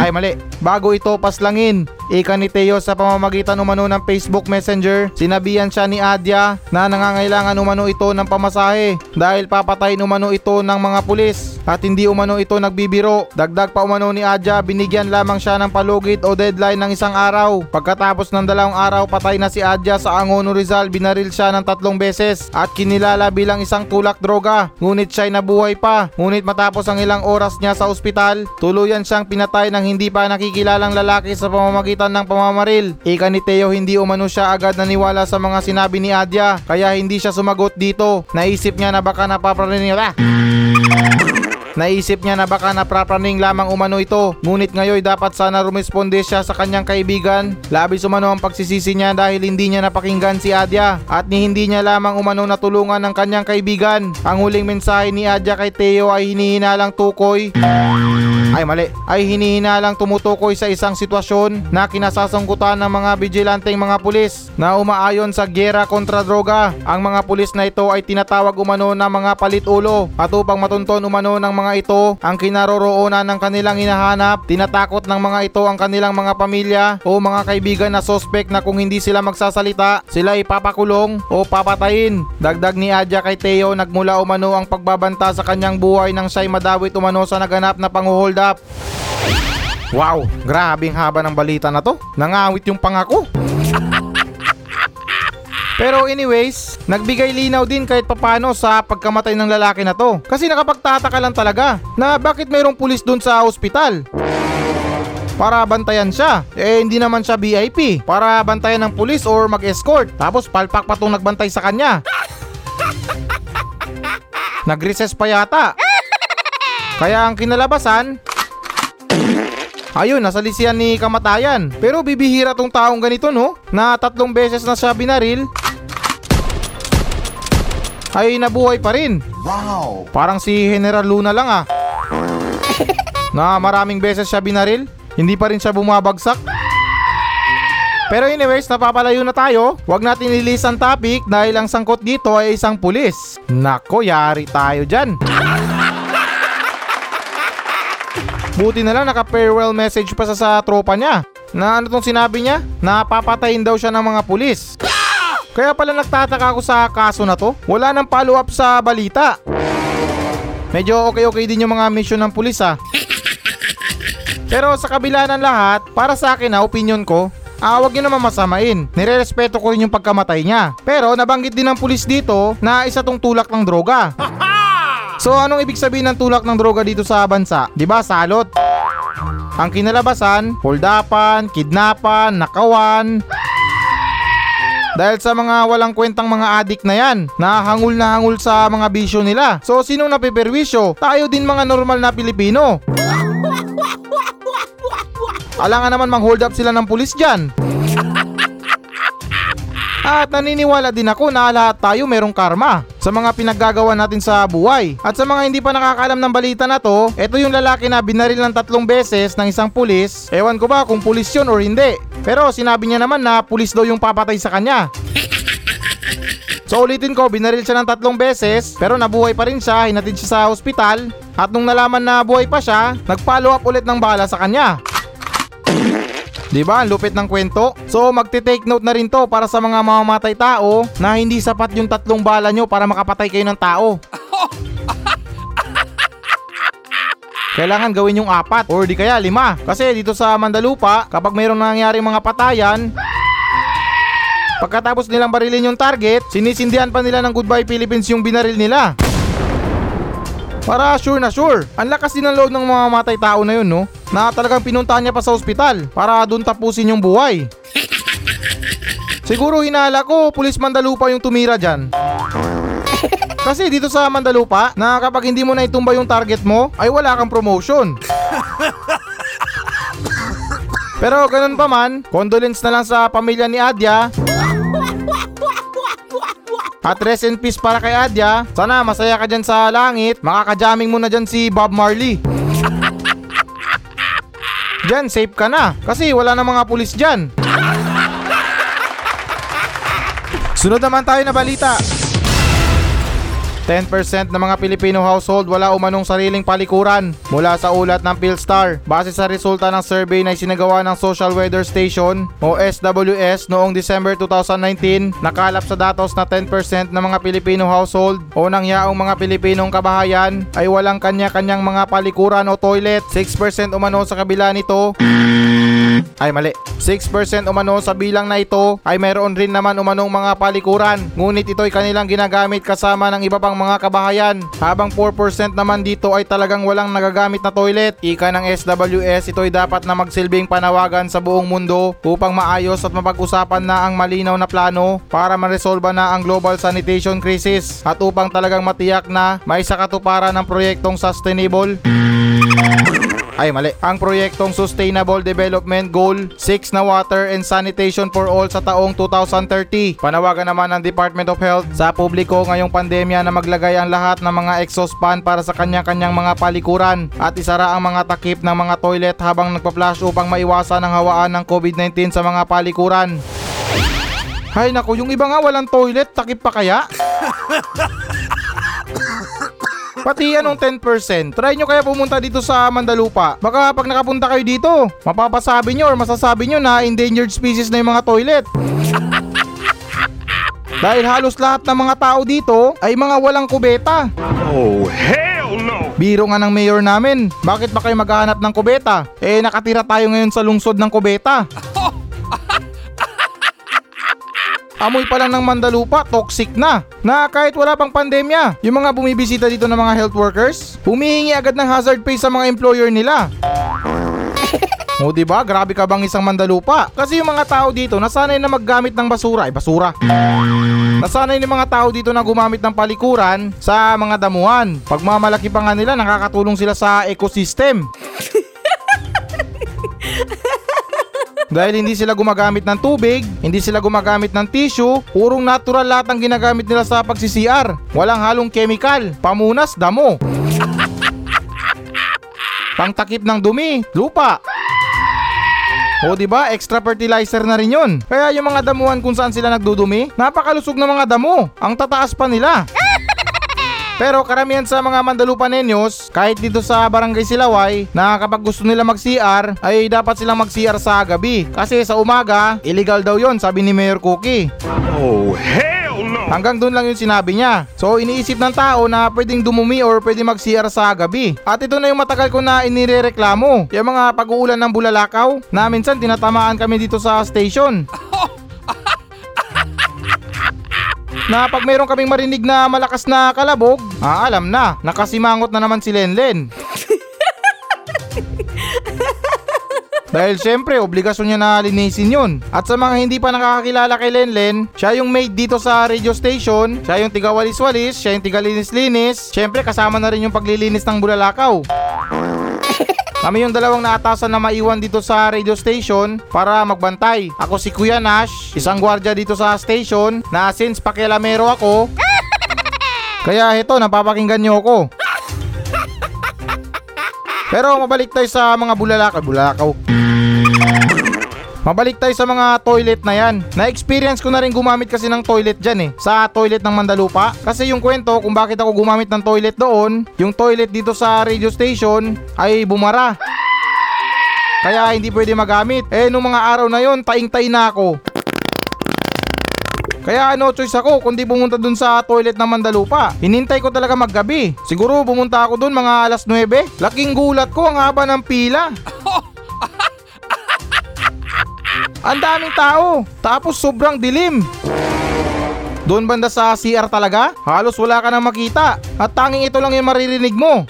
Ay mali, bago ito paslangin. Ika ni Teo sa pamamagitan umano ng Facebook Messenger, sinabihan siya ni Adya na nangangailangan umano ito ng pamasahe dahil papatayin umano ito ng mga pulis at hindi umano ito nagbibiro. Dagdag pa umano ni Adya, binigyan lamang siya ng palugit o deadline ng isang araw. Pagkatapos ng dalawang araw, patay na si Adya sa Angono Rizal, binaril siya ng tatlong beses at kinilala bilang isang tulak droga. Ngunit siya'y nabuhay pa. Ngunit matapos ang ilang oras niya sa ospital, tuluyan siyang pinatay ng hindi pa nakikilalang lalaki sa pamamagitan ng pamamaril. Ika ni Teo hindi umano siya agad naniwala sa mga sinabi ni Adya kaya hindi siya sumagot dito. Naisip niya na baka napapraning ah! Naisip niya na baka naprapraning lamang umano ito. Ngunit ngayon dapat sana rumisponde siya sa kanyang kaibigan. Labis umano ang pagsisisi niya dahil hindi niya napakinggan si Adya At ni hindi niya lamang umano natulungan ng kanyang kaibigan. Ang huling mensahe ni Adya kay Teo ay hinihinalang tukoy. Ay mali, ay hinihinalang tumutukoy sa isang sitwasyon na kinasasangkutan ng mga vigilanteng mga pulis na umaayon sa gera kontra droga. Ang mga pulis na ito ay tinatawag umano na mga palit-ulo at upang matunton umano ng mga ito ang kinaroroonan ng kanilang hinahanap, tinatakot ng mga ito ang kanilang mga pamilya o mga kaibigan na sospek na kung hindi sila magsasalita, sila ipapakulong o papatayin. Dagdag ni Adya kay Teo nagmula umano ang pagbabanta sa kanyang buhay nang siya'y madawit umano sa naganap na panghuhold up. Wow, grabing haba ng balita na to. Nangawit yung pangako. Pero anyways, nagbigay linaw din kahit papano sa pagkamatay ng lalaki na to. Kasi nakapagtataka lang talaga na bakit mayroong pulis dun sa ospital. Para bantayan siya. Eh hindi naman siya VIP. Para bantayan ng pulis or mag-escort. Tapos palpak pa tong nagbantay sa kanya. Nag-recess pa yata. Kaya ang kinalabasan, Ayun, nasa lisiyan ni kamatayan. Pero bibihira tong taong ganito no, na tatlong beses na siya binaril. Ay nabuhay pa rin. Wow. Parang si General Luna lang ah. na maraming beses siya binaril, hindi pa rin siya bumabagsak. Pero anyways, napapalayo na tayo. Huwag natin ilis ang topic dahil ang sangkot dito ay isang pulis. Nako, yari tayo dyan. Buti na lang naka-farewell message pa sa, sa tropa niya. Na ano tong sinabi niya? Na papatayin daw siya ng mga pulis. Kaya pala nagtataka ako sa kaso na to. Wala nang follow up sa balita. Medyo okay-okay din yung mga mission ng pulis ah. Pero sa kabila ng lahat, para sa akin na opinion ko, ah, wag nyo naman masamain. Nirerespeto ko rin yung pagkamatay niya. Pero nabanggit din ng pulis dito na isa tong tulak ng droga. So anong ibig sabihin ng tulak ng droga dito sa bansa? 'Di ba salot? Ang kinalabasan, holdapan, kidnapan, nakawan. Dahil sa mga walang kwentang mga adik na yan, na hangul na hangul sa mga bisyo nila. So sinong napiperwisyo? Tayo din mga normal na Pilipino. Alangan naman mang hold up sila ng pulis dyan. At naniniwala din ako na lahat tayo merong karma sa mga pinaggagawa natin sa buhay. At sa mga hindi pa nakakaalam ng balita na to, ito yung lalaki na binaril ng tatlong beses ng isang pulis. Ewan ko ba kung pulis yun or hindi. Pero sinabi niya naman na pulis daw yung papatay sa kanya. So ulitin ko, binaril siya ng tatlong beses pero nabuhay pa rin siya, hinatid siya sa ospital at nung nalaman na buhay pa siya, nag-follow up ulit ng bala sa kanya. Di ba? Lupit ng kwento. So magte-take note na rin to para sa mga mamamatay tao na hindi sapat yung tatlong bala nyo para makapatay kayo ng tao. Kailangan gawin yung apat or di kaya lima. Kasi dito sa Mandalupa, kapag mayroong nangyaring mga patayan, pagkatapos nilang barilin yung target, sinisindihan pa nila ng Goodbye Philippines yung binaril nila. Para sure na sure. Ang lakas din ng loob ng mga matay tao na yun, no? Na talagang pinuntahan niya pa sa ospital para doon tapusin yung buhay. Siguro hinala ko, pulis Mandalupa yung tumira dyan. Kasi dito sa Mandalupa, na kapag hindi mo na itumba yung target mo, ay wala kang promotion. Pero ganun pa man, condolence na lang sa pamilya ni Adya. At rest in peace para kay Adya. Sana masaya ka dyan sa langit. Makakajaming mo na dyan si Bob Marley. Dyan, safe ka na. Kasi wala na mga pulis dyan. Sunod naman tayo na balita. 10% ng mga Pilipino household wala umanong sariling palikuran mula sa ulat ng Philstar. Base sa resulta ng survey na isinagawa ng Social Weather Station o SWS noong December 2019, nakalap sa datos na 10% ng mga Pilipino household o nangyaong mga Pilipinong kabahayan ay walang kanya-kanyang mga palikuran o toilet. 6% umano sa kabila nito ay mali. 6% umano sa bilang na ito ay meron rin naman umanong mga palikuran. Ngunit ito ay kanilang ginagamit kasama ng iba pang mga kabahayan. Habang 4% naman dito ay talagang walang nagagamit na toilet. Ika ng SWS ito ay dapat na magsilbing panawagan sa buong mundo upang maayos at mapag-usapan na ang malinaw na plano para maresolba na ang global sanitation crisis at upang talagang matiyak na may sakatuparan ng proyektong sustainable ay mali. Ang proyektong Sustainable Development Goal 6 na Water and Sanitation for All sa taong 2030. Panawagan naman ng Department of Health sa publiko ngayong pandemya na maglagay ang lahat ng mga exhaust fan para sa kanya-kanyang mga palikuran at isara ang mga takip ng mga toilet habang nagpa-flush upang maiwasan ang hawaan ng COVID-19 sa mga palikuran. Hay nako, yung iba nga walang toilet, takip pa kaya? Pati anong 10%. Try nyo kaya pumunta dito sa Mandalupa. Baka pag nakapunta kayo dito, mapapasabi nyo or masasabi nyo na endangered species na yung mga toilet. Dahil halos lahat ng mga tao dito ay mga walang kubeta. Oh, hell no! Biro nga ng mayor namin. Bakit ba kayo maghahanap ng kubeta? Eh nakatira tayo ngayon sa lungsod ng kubeta. Amoy pa lang ng Mandalupa, toxic na. Na kahit wala pang pandemya, yung mga bumibisita dito ng mga health workers, humihingi agad ng hazard pay sa mga employer nila. O di ba? Grabe ka bang isang Mandalupa? Kasi yung mga tao dito nasanay na maggamit ng basura, ay basura. Nasanay ng mga tao dito na gumamit ng palikuran sa mga damuhan. Pagmamalaki pa nga nila, nakakatulong sila sa ecosystem. Dahil hindi sila gumagamit ng tubig, hindi sila gumagamit ng tissue, purong natural lahat ang ginagamit nila sa pagsi-CR. Walang halong chemical, pamunas, damo. Pangtakip ng dumi, lupa. O di ba, extra fertilizer na rin 'yon. Kaya yung mga damuhan kung saan sila nagdudumi, napakalusog ng mga damo. Ang tataas pa nila. Pero karamihan sa mga Mandalupanenyos, kahit dito sa Barangay Silaway, na kapag gusto nila mag-CR, ay dapat silang mag-CR sa gabi. Kasi sa umaga, illegal daw yon sabi ni Mayor Cookie. Oh, hell no! Hanggang doon lang yung sinabi niya. So iniisip ng tao na pwedeng dumumi or pwedeng mag-CR sa gabi. At ito na yung matagal ko na inirereklamo. Yung mga pag-uulan ng bulalakaw na minsan tinatamaan kami dito sa station. na pag mayroon kaming marinig na malakas na kalabog, ah, alam na, nakasimangot na naman si Lenlen. Dahil syempre, obligasyon niya na linisin yun. At sa mga hindi pa nakakakilala kay Lenlen, siya yung maid dito sa radio station, siya yung tigawalis-walis, siya yung tigalinis-linis, syempre kasama na rin yung paglilinis ng bulalakaw. Kami yung dalawang naatasan na maiwan dito sa radio station para magbantay. Ako si Kuya Nash, isang gwardya dito sa station na since pakialamero ako, kaya heto, napapakinggan niyo ako. Pero mabalik tayo sa mga bulalakaw. Bulalakaw. Mabalik tayo sa mga toilet na yan. Na-experience ko na rin gumamit kasi ng toilet dyan eh. Sa toilet ng Mandalupa. Kasi yung kwento kung bakit ako gumamit ng toilet doon, yung toilet dito sa radio station ay bumara. Kaya hindi pwede magamit. Eh nung mga araw na yon, taing-tay na ako. Kaya ano choice ako kundi pumunta dun sa toilet ng Mandalupa. Hinintay ko talaga maggabi. Siguro pumunta ako dun mga alas 9. Laking gulat ko ang haba ng pila. Ang daming tao. Tapos sobrang dilim. Doon banda sa CR talaga, halos wala ka nang makita. At tanging ito lang yung maririnig mo.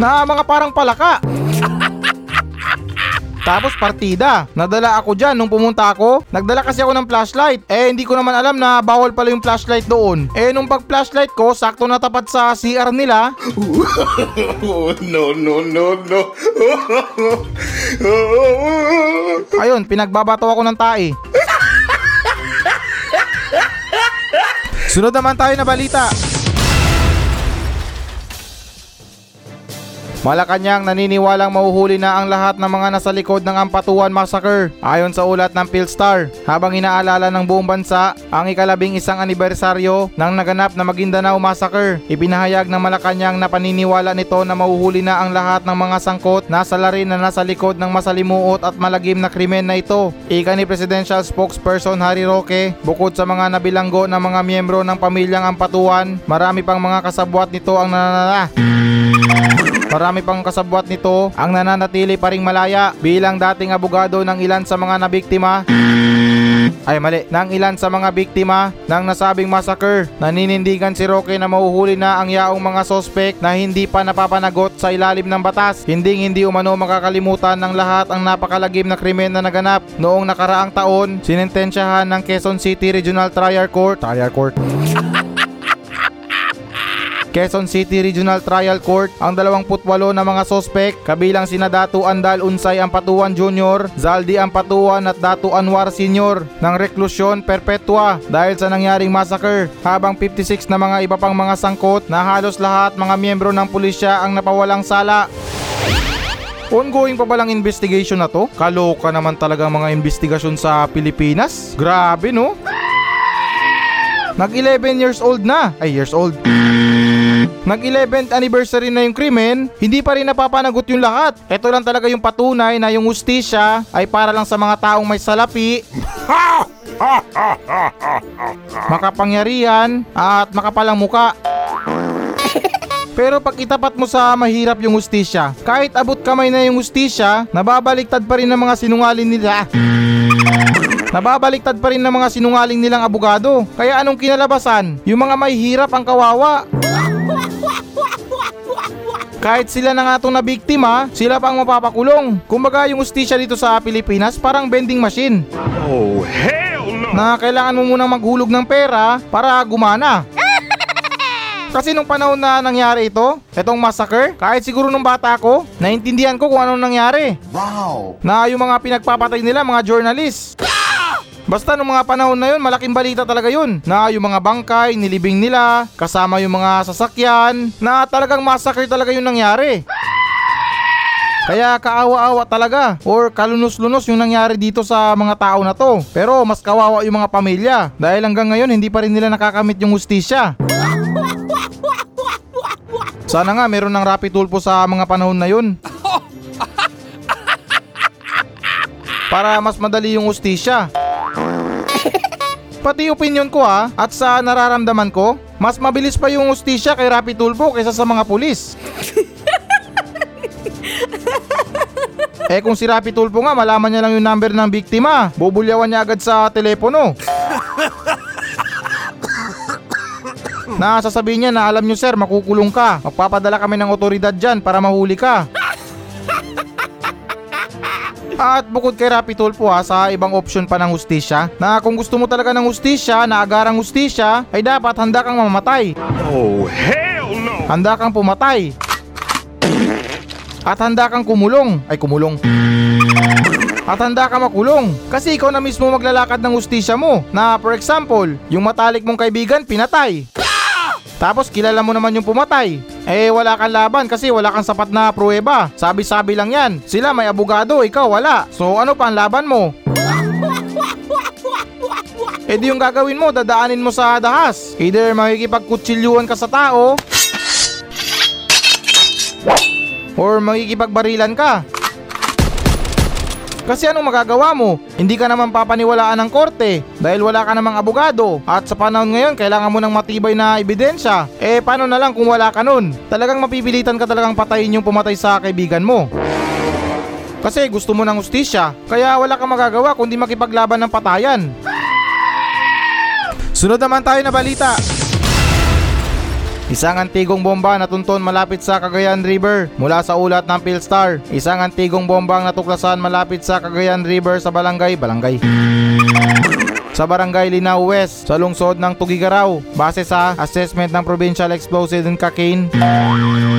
Na mga parang palaka. Tapos partida. Nadala ako dyan nung pumunta ako. Nagdala kasi ako ng flashlight. Eh hindi ko naman alam na bawal pala yung flashlight doon. Eh nung pag flashlight ko, sakto na tapat sa CR nila. Oh, no, no, no, no! Ayun, pinagbabato ako ng tae. Sunod naman tayo na balita. Malacanang naniniwalang mauhuli na ang lahat ng mga nasa likod ng Ampatuan Massacre ayon sa ulat ng Philstar habang inaalala ng buong bansa ang ikalabing isang anibersaryo ng naganap na Maguindanao Massacre. Ipinahayag ng Malacanang na paniniwala nito na mauhuli na ang lahat ng mga sangkot na salarin na nasa likod ng masalimuot at malagim na krimen na ito. Ika ni Presidential Spokesperson Harry Roque, bukod sa mga nabilanggo ng mga miyembro ng pamilyang Ampatuan, marami pang mga kasabwat nito ang nananala. Marami pang kasabwat nito ang nananatili pa ring malaya bilang dating abogado ng ilan sa mga nabiktima ay mali, ng ilan sa mga biktima ng nasabing massacre. Naninindigan si Roque na mahuhuli na ang yaong mga sospek na hindi pa napapanagot sa ilalim ng batas. Hindi hindi umano makakalimutan ng lahat ang napakalagim na krimen na naganap noong nakaraang taon. Sinintensyahan ng Quezon City Regional Trial Court, Trial Court, Quezon City Regional Trial Court ang 28 na mga sospek kabilang sina Datu Andal Unsay Ampatuan Jr., Zaldi Ampatuan at Datu Anwar Sr. ng reklusyon perpetua dahil sa nangyaring massacre habang 56 na mga iba pang mga sangkot na halos lahat mga miyembro ng pulisya ang napawalang sala. Ongoing pa balang investigation na to? Kaloka naman talaga mga investigasyon sa Pilipinas. Grabe no? Nag 11 years old na. Ay, years old. Nag 11th anniversary na yung krimen, hindi pa rin napapanagot yung lahat. Ito lang talaga yung patunay na yung ustisya ay para lang sa mga taong may salapi, makapangyarihan at makapalang muka. Pero pag itapat mo sa mahirap yung ustisya, kahit abot kamay na yung ustisya, nababaliktad pa rin ng mga sinungaling nila. Nababaliktad pa rin ng mga sinungaling nilang abogado. Kaya anong kinalabasan? Yung mga may hirap ang kawawa. Kahit sila na nga itong nabiktima, sila pang mapapakulong. Kumbaga yung ustisya dito sa Pilipinas parang vending machine Oh, hell no! na kailangan mo munang maghulog ng pera para gumana. Kasi nung panahon na nangyari ito, itong massacre, kahit siguro nung bata ko, naintindihan ko kung anong nangyari. Wow! Na yung mga pinagpapatay nila, mga journalist. Basta nung mga panahon na yun, malaking balita talaga yun. Na yung mga bangkay, nilibing nila, kasama yung mga sasakyan, na talagang massacre talaga yung nangyari. Kaya kaawa-awa talaga or kalunos-lunos yung nangyari dito sa mga tao na to. Pero mas kawawa yung mga pamilya dahil hanggang ngayon hindi pa rin nila nakakamit yung ustisya. Sana nga meron ng rapid tulpo sa mga panahon na yun. Para mas madali yung ustisya. Pati opinion ko ha, at sa nararamdaman ko, mas mabilis pa yung ustisya kay Rapi Tulfo kaysa sa mga pulis. eh kung si Rapi Tulfo nga, malaman niya lang yung number ng biktima. Bubulyawan niya agad sa telepono. na sasabihin niya na alam nyo sir, makukulong ka. Magpapadala kami ng otoridad dyan para mahuli ka. At bukod kay Rapi Tulfo ha, sa ibang option pa ng hustisya, na kung gusto mo talaga ng hustisya, na agarang hustisya, ay dapat handa kang mamamatay. Oh, hell no! Handa kang pumatay. At handa kang kumulong. Ay kumulong. At handa ka makulong. Kasi ikaw na mismo maglalakad ng hustisya mo. Na for example, yung matalik mong kaibigan pinatay. Tapos kilala mo naman yung pumatay. Eh wala kang laban kasi wala kang sapat na pruweba. Sabi-sabi lang yan. Sila may abogado, ikaw wala. So ano pa ang laban mo? Eh di yung gagawin mo, dadaanin mo sa dahas. Either makikipagkutsilyuhan ka sa tao, or makikipagbarilan ka. Kasi anong magagawa mo? Hindi ka naman papaniwalaan ng korte dahil wala ka namang abogado at sa panahon ngayon kailangan mo ng matibay na ebidensya. Eh paano na lang kung wala ka nun? Talagang mapipilitan ka talagang patayin yung pumatay sa kaibigan mo. Kasi gusto mo ng ustisya, kaya wala kang magagawa kundi makipaglaban ng patayan. Sunod naman tayo na balita. Isang antigong bomba natunton malapit sa Cagayan River mula sa ulat ng Philstar. Isang antigong bomba ang natuklasan malapit sa Cagayan River sa Balangay, Balangay. Sa Barangay Linao West sa lungsod ng Tugigaraw base sa assessment ng Provincial Explosive and Cocaine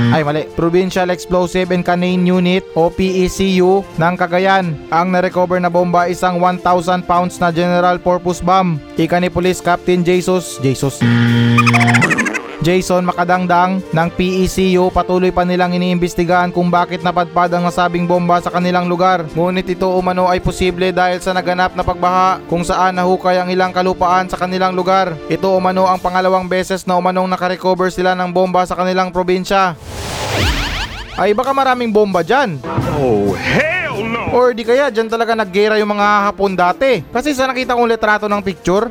ay mali, Provincial Explosive and Canine Unit o PECU ng Cagayan. Ang na-recover na bomba isang 1,000 pounds na general purpose bomb. Ika ni Police Captain Jesus, Jesus. Jason Makadangdang ng PECU patuloy pa nilang iniimbestigahan kung bakit napadpad ang nasabing bomba sa kanilang lugar. Ngunit ito umano ay posible dahil sa naganap na pagbaha kung saan nahukay ang ilang kalupaan sa kanilang lugar. Ito umano ang pangalawang beses na umanong nakarecover sila ng bomba sa kanilang probinsya. Ay baka maraming bomba dyan. Oh, hell no! Or di kaya dyan talaga naggera yung mga hapon dati. Kasi sa nakita kong litrato ng picture,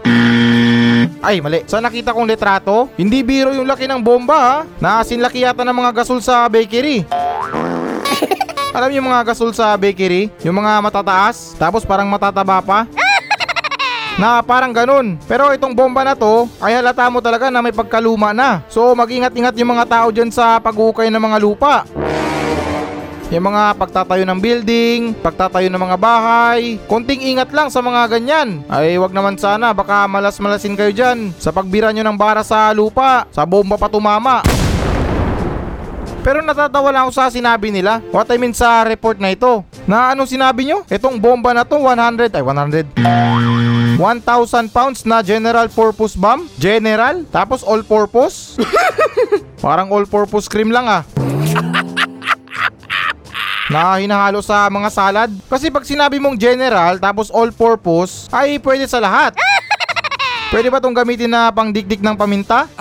ay mali. Sa nakita kong litrato, hindi biro yung laki ng bomba ha. Naasin laki yata ng mga gasol sa bakery. Alam niyo yung mga gasol sa bakery? Yung mga matataas, tapos parang matataba pa? na parang ganun. Pero itong bomba na to, ay halata mo talaga na may pagkaluma na. So mag-ingat-ingat yung mga tao dyan sa pag-uukay ng mga lupa. Yung mga pagtatayo ng building, pagtatayo ng mga bahay, konting ingat lang sa mga ganyan. Ay wag naman sana, baka malas-malasin kayo dyan sa pagbira nyo ng bara sa lupa, sa bomba pa tumama. Pero natatawa lang ako sa sinabi nila. What I mean sa report na ito. Na anong sinabi nyo? Itong bomba na to 100, ay 100. 1,000 pounds na general purpose bomb? General? Tapos all purpose? Parang all purpose cream lang ah na hinahalo sa mga salad. Kasi pag sinabi mong general tapos all purpose, ay pwede sa lahat. Pwede ba tong gamitin na pangdikdik ng paminta?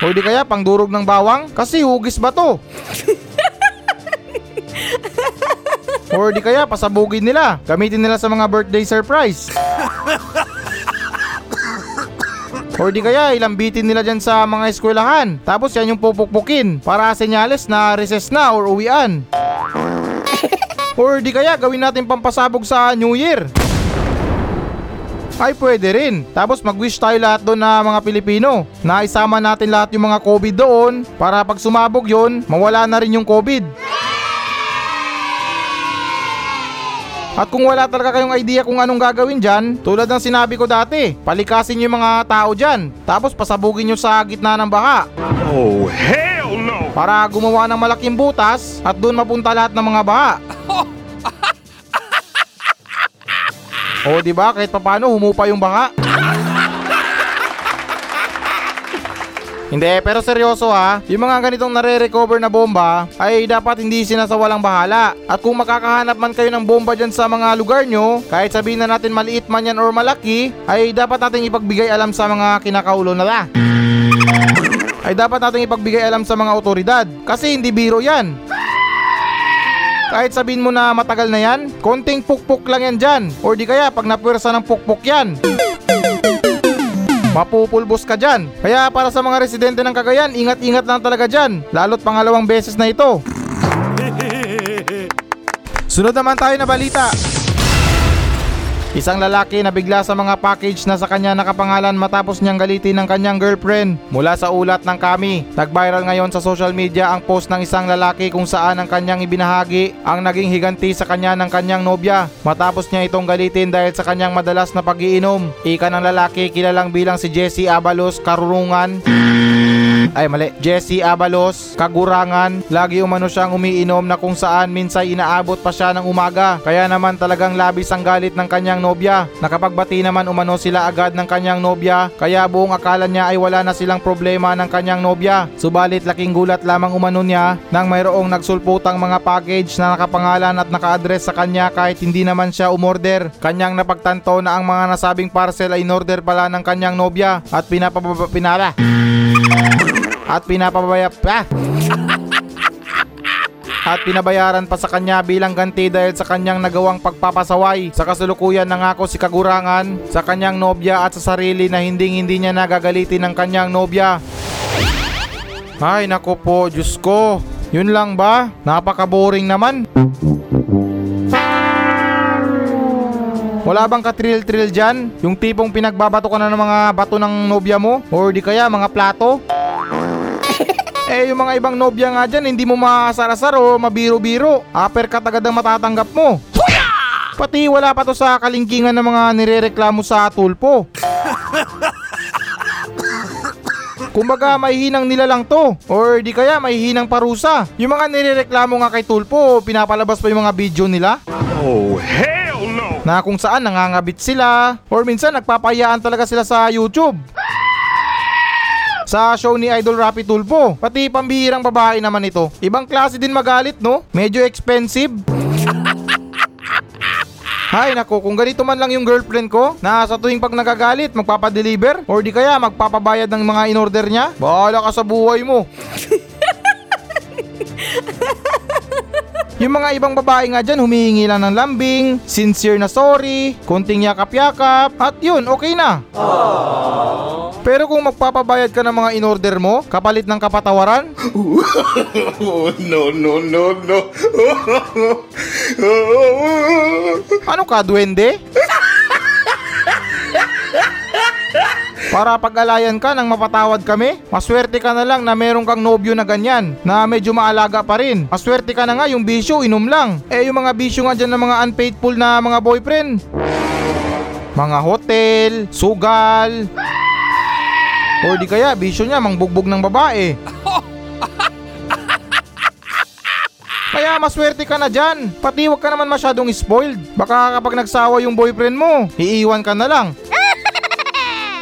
O di kaya pangdurog ng bawang? Kasi hugis ba to? Or di kaya pasabugin nila, gamitin nila sa mga birthday surprise. Or di kaya ilambitin nila dyan sa mga eskwelahan. Tapos yan yung pupukpukin para senyales na recess na or uwian. Or di kaya gawin natin pampasabog sa New Year. Ay pwede rin. Tapos mag-wish tayo lahat doon na mga Pilipino na isama natin lahat yung mga COVID doon para pag sumabog yon mawala na rin yung COVID. At kung wala talaga kayong idea kung anong gagawin dyan, tulad ng sinabi ko dati, palikasin nyo yung mga tao dyan, tapos pasabugin nyo sa gitna ng baha Oh, hell no! para gumawa ng malaking butas at doon mapunta lahat ng mga baha. o di ba kahit papano humupa yung baha. Hindi, pero seryoso ha, yung mga ganitong nare-recover na bomba ay dapat hindi sinasawalang bahala. At kung makakahanap man kayo ng bomba dyan sa mga lugar nyo, kahit sabihin na natin maliit man yan or malaki, ay dapat natin ipagbigay alam sa mga kinakaulo nila. Ay dapat natin ipagbigay alam sa mga otoridad. Kasi hindi biro yan. Kahit sabihin mo na matagal na yan, konting pukpuk lang yan dyan. Or di kaya pag napwersa ng pukpuk yan, mapupulbos ka dyan. Kaya para sa mga residente ng Cagayan, ingat-ingat lang talaga dyan. Lalo't pangalawang beses na ito. Sunod naman tayo na balita. Isang lalaki na bigla sa mga package na sa kanya nakapangalan matapos niyang galitin ng kanyang girlfriend mula sa ulat ng kami. Nag-viral ngayon sa social media ang post ng isang lalaki kung saan ang kanyang ibinahagi ang naging higanti sa kanya ng kanyang nobya matapos niya itong galitin dahil sa kanyang madalas na pagiinom. Ika ng lalaki kilalang bilang si Jesse Abalos Karurungan ay mali, Jesse Abalos, Kagurangan, lagi umano siyang umiinom na kung saan minsay inaabot pa siya ng umaga. Kaya naman talagang labis ang galit ng kanyang nobya. Nakapagbati naman umano sila agad ng kanyang nobya, kaya buong akala niya ay wala na silang problema ng kanyang nobya. Subalit laking gulat lamang umano niya nang mayroong nagsulputang mga package na nakapangalan at naka-address sa kanya kahit hindi naman siya umorder. Kanyang napagtanto na ang mga nasabing parcel ay inorder pala ng kanyang nobya at pinapababa pinala at pinapabaya pa at pinabayaran pa sa kanya bilang ganti dahil sa kanyang nagawang pagpapasaway. Sa kasulukuyan nangako si Kagurangan sa kanyang nobya at sa sarili na hindi hindi niya nagagalitin ng kanyang nobya. Ay nako po, Diyos ko. Yun lang ba? Napaka-boring naman. Wala bang ka-trill-trill dyan? Yung tipong pinagbabato ka na ng mga bato ng nobya mo? Or di kaya mga plato? Eh, yung mga ibang nobya nga dyan, hindi mo maasar-asar o mabiro-biro. Uppercut agad ang matatanggap mo. Pati wala pa to sa kalingkingan ng mga nirereklamo sa tulpo. Kumbaga may hinang nila lang to or di kaya may hinang parusa. Yung mga nirereklamo nga kay Tulpo, pinapalabas pa yung mga video nila Oh, hell no! na kung saan nangangabit sila or minsan nagpapayaan talaga sila sa YouTube. Sa show ni Idol Rapi Tulpo. Pati pambihirang babae naman ito. Ibang klase din magalit no? Medyo expensive. Hay nako, kung ganito man lang yung girlfriend ko na sa tuwing pag nagagalit magpapadeliver or di kaya magpapabayad ng mga in-order niya, bahala ka sa buhay mo. Yung mga ibang babae nga dyan, humihingi lang ng lambing, sincere na sorry, konting yakap-yakap, at yun, okay na. Pero kung magpapabayad ka ng mga in-order mo, kapalit ng kapatawaran, Oh, no, no, no, no. ano ka, duwende? Para pag-alayan ka nang mapatawad kami, maswerte ka na lang na meron kang nobyo na ganyan, na medyo maalaga pa rin. Maswerte ka na nga yung bisyo, inom lang. Eh yung mga bisyo nga dyan ng mga unfaithful na mga boyfriend. Mga hotel, sugal, o di kaya bisyo niya mangbugbog ng babae. Kaya maswerte ka na dyan. Pati huwag ka naman masyadong spoiled. Baka kapag nagsawa yung boyfriend mo, iiwan ka na lang.